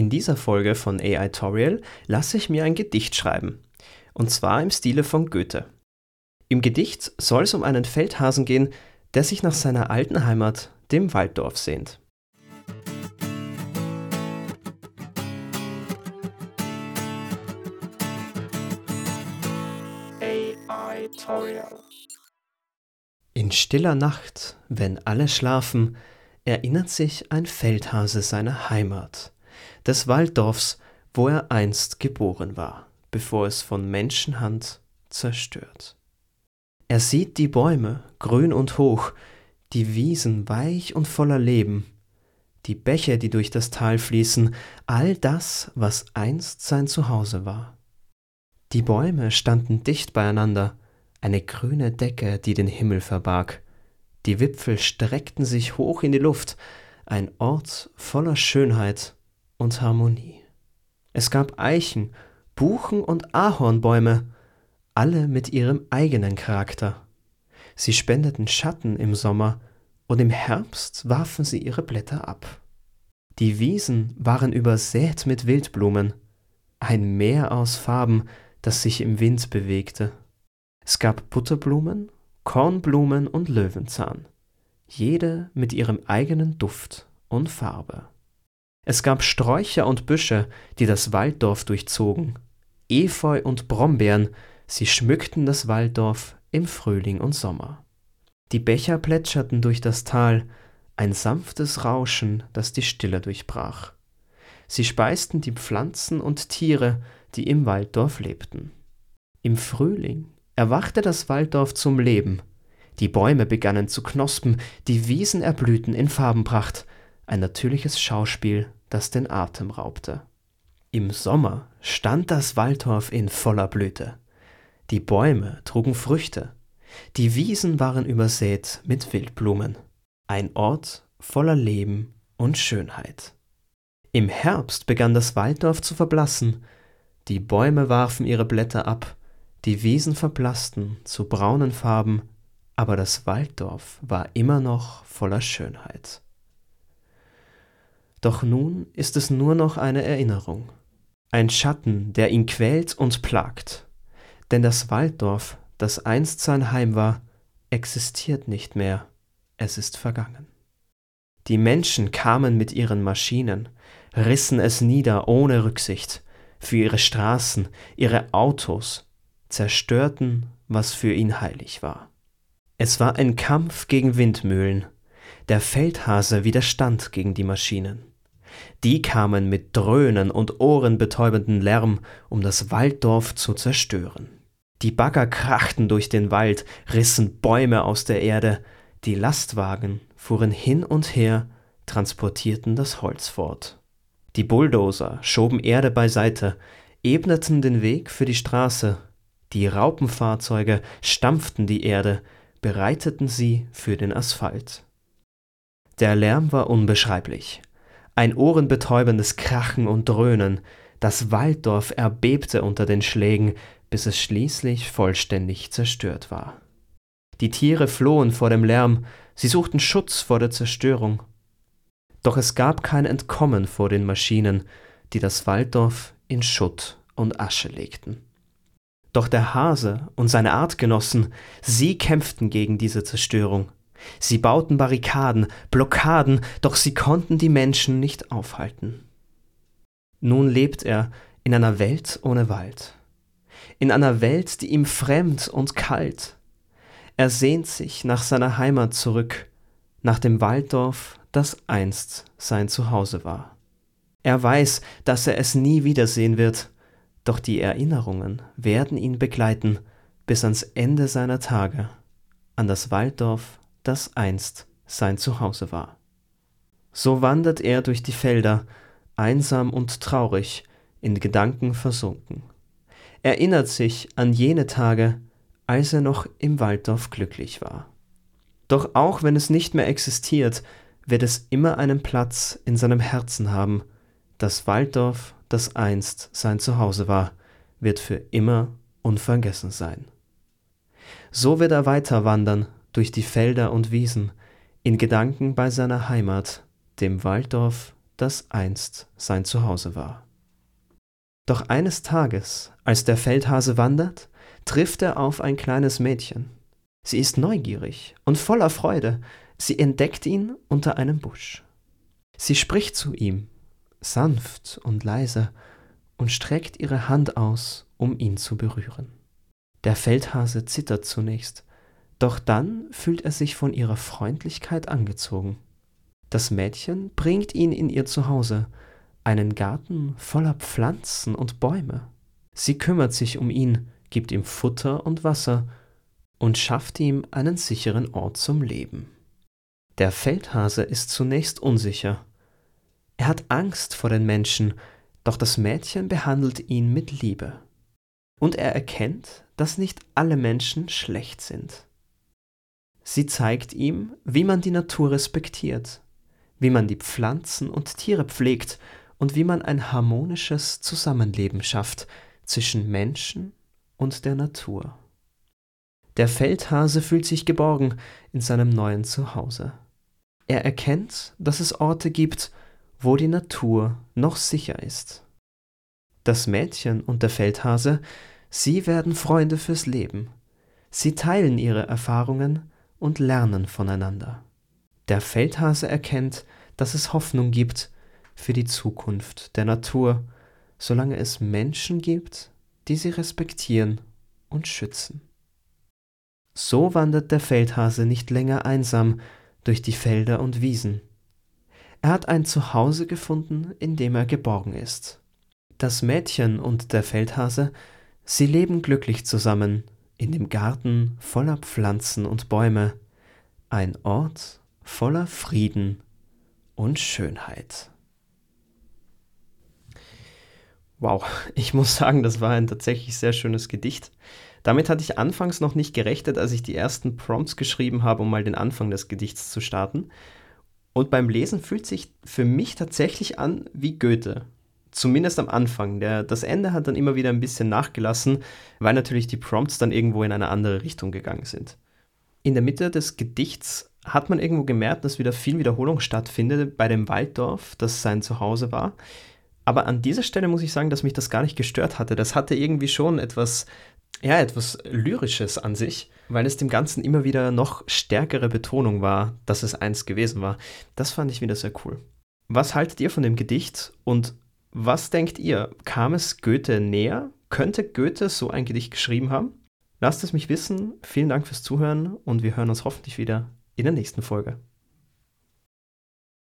In dieser Folge von AI-Torial lasse ich mir ein Gedicht schreiben. Und zwar im Stile von Goethe. Im Gedicht soll es um einen Feldhasen gehen, der sich nach seiner alten Heimat, dem Walddorf, sehnt. AI-Torial In stiller Nacht, wenn alle schlafen, erinnert sich ein Feldhase seiner Heimat des Walddorfs, wo er einst geboren war, bevor es von Menschenhand zerstört. Er sieht die Bäume, grün und hoch, die Wiesen weich und voller Leben, die Bäche, die durch das Tal fließen, all das, was einst sein Zuhause war. Die Bäume standen dicht beieinander, eine grüne Decke, die den Himmel verbarg. Die Wipfel streckten sich hoch in die Luft, ein Ort voller Schönheit und Harmonie. Es gab Eichen, Buchen und Ahornbäume, alle mit ihrem eigenen Charakter. Sie spendeten Schatten im Sommer und im Herbst warfen sie ihre Blätter ab. Die Wiesen waren übersät mit Wildblumen, ein Meer aus Farben, das sich im Wind bewegte. Es gab Butterblumen, Kornblumen und Löwenzahn, jede mit ihrem eigenen Duft und Farbe. Es gab Sträucher und Büsche, die das Walddorf durchzogen, Efeu und Brombeeren, sie schmückten das Walddorf im Frühling und Sommer. Die Becher plätscherten durch das Tal, ein sanftes Rauschen, das die Stille durchbrach. Sie speisten die Pflanzen und Tiere, die im Walddorf lebten. Im Frühling erwachte das Walddorf zum Leben. Die Bäume begannen zu knospen, die Wiesen erblühten in Farbenpracht, ein natürliches Schauspiel, das den Atem raubte. Im Sommer stand das Walddorf in voller Blüte. Die Bäume trugen Früchte, die Wiesen waren übersät mit Wildblumen, ein Ort voller Leben und Schönheit. Im Herbst begann das Walddorf zu verblassen, die Bäume warfen ihre Blätter ab, die Wiesen verblassten zu braunen Farben, aber das Walddorf war immer noch voller Schönheit. Doch nun ist es nur noch eine Erinnerung, ein Schatten, der ihn quält und plagt. Denn das Walddorf, das einst sein Heim war, existiert nicht mehr, es ist vergangen. Die Menschen kamen mit ihren Maschinen, rissen es nieder ohne Rücksicht, für ihre Straßen, ihre Autos, zerstörten, was für ihn heilig war. Es war ein Kampf gegen Windmühlen, der Feldhase widerstand gegen die Maschinen. Die kamen mit Dröhnen und ohrenbetäubenden Lärm, um das Walddorf zu zerstören. Die Bagger krachten durch den Wald, rissen Bäume aus der Erde, die Lastwagen fuhren hin und her, transportierten das Holz fort. Die Bulldozer schoben Erde beiseite, ebneten den Weg für die Straße, die Raupenfahrzeuge stampften die Erde, bereiteten sie für den Asphalt. Der Lärm war unbeschreiblich ein ohrenbetäubendes Krachen und Dröhnen, das Walddorf erbebte unter den Schlägen, bis es schließlich vollständig zerstört war. Die Tiere flohen vor dem Lärm, sie suchten Schutz vor der Zerstörung. Doch es gab kein Entkommen vor den Maschinen, die das Walddorf in Schutt und Asche legten. Doch der Hase und seine Artgenossen, sie kämpften gegen diese Zerstörung. Sie bauten Barrikaden, Blockaden, doch sie konnten die Menschen nicht aufhalten. Nun lebt er in einer Welt ohne Wald, in einer Welt, die ihm fremd und kalt. Er sehnt sich nach seiner Heimat zurück, nach dem Walddorf, das einst sein Zuhause war. Er weiß, dass er es nie wiedersehen wird, doch die Erinnerungen werden ihn begleiten bis ans Ende seiner Tage, an das Walddorf das einst sein Zuhause war. So wandert er durch die Felder, einsam und traurig, in Gedanken versunken, erinnert sich an jene Tage, als er noch im Walddorf glücklich war. Doch auch wenn es nicht mehr existiert, wird es immer einen Platz in seinem Herzen haben. Das Walddorf, das einst sein Zuhause war, wird für immer unvergessen sein. So wird er weiter wandern durch die Felder und Wiesen, in Gedanken bei seiner Heimat, dem Walddorf, das einst sein Zuhause war. Doch eines Tages, als der Feldhase wandert, trifft er auf ein kleines Mädchen. Sie ist neugierig und voller Freude. Sie entdeckt ihn unter einem Busch. Sie spricht zu ihm, sanft und leise, und streckt ihre Hand aus, um ihn zu berühren. Der Feldhase zittert zunächst, doch dann fühlt er sich von ihrer Freundlichkeit angezogen. Das Mädchen bringt ihn in ihr Zuhause, einen Garten voller Pflanzen und Bäume. Sie kümmert sich um ihn, gibt ihm Futter und Wasser und schafft ihm einen sicheren Ort zum Leben. Der Feldhase ist zunächst unsicher. Er hat Angst vor den Menschen, doch das Mädchen behandelt ihn mit Liebe. Und er erkennt, dass nicht alle Menschen schlecht sind. Sie zeigt ihm, wie man die Natur respektiert, wie man die Pflanzen und Tiere pflegt und wie man ein harmonisches Zusammenleben schafft zwischen Menschen und der Natur. Der Feldhase fühlt sich geborgen in seinem neuen Zuhause. Er erkennt, dass es Orte gibt, wo die Natur noch sicher ist. Das Mädchen und der Feldhase, sie werden Freunde fürs Leben. Sie teilen ihre Erfahrungen und lernen voneinander. Der Feldhase erkennt, dass es Hoffnung gibt für die Zukunft der Natur, solange es Menschen gibt, die sie respektieren und schützen. So wandert der Feldhase nicht länger einsam durch die Felder und Wiesen. Er hat ein Zuhause gefunden, in dem er geborgen ist. Das Mädchen und der Feldhase, sie leben glücklich zusammen in dem Garten voller Pflanzen und Bäume, ein Ort voller Frieden und Schönheit. Wow, ich muss sagen, das war ein tatsächlich sehr schönes Gedicht. Damit hatte ich anfangs noch nicht gerechnet, als ich die ersten Prompts geschrieben habe, um mal den Anfang des Gedichts zu starten. Und beim Lesen fühlt sich für mich tatsächlich an wie Goethe. Zumindest am Anfang. Der, das Ende hat dann immer wieder ein bisschen nachgelassen, weil natürlich die Prompts dann irgendwo in eine andere Richtung gegangen sind. In der Mitte des Gedichts hat man irgendwo gemerkt, dass wieder viel Wiederholung stattfindet bei dem Walddorf, das sein Zuhause war. Aber an dieser Stelle muss ich sagen, dass mich das gar nicht gestört hatte. Das hatte irgendwie schon etwas, ja, etwas Lyrisches an sich, weil es dem Ganzen immer wieder noch stärkere Betonung war, dass es eins gewesen war. Das fand ich wieder sehr cool. Was haltet ihr von dem Gedicht und was denkt ihr? Kam es Goethe näher? Könnte Goethe so ein Gedicht geschrieben haben? Lasst es mich wissen. Vielen Dank fürs Zuhören und wir hören uns hoffentlich wieder in der nächsten Folge.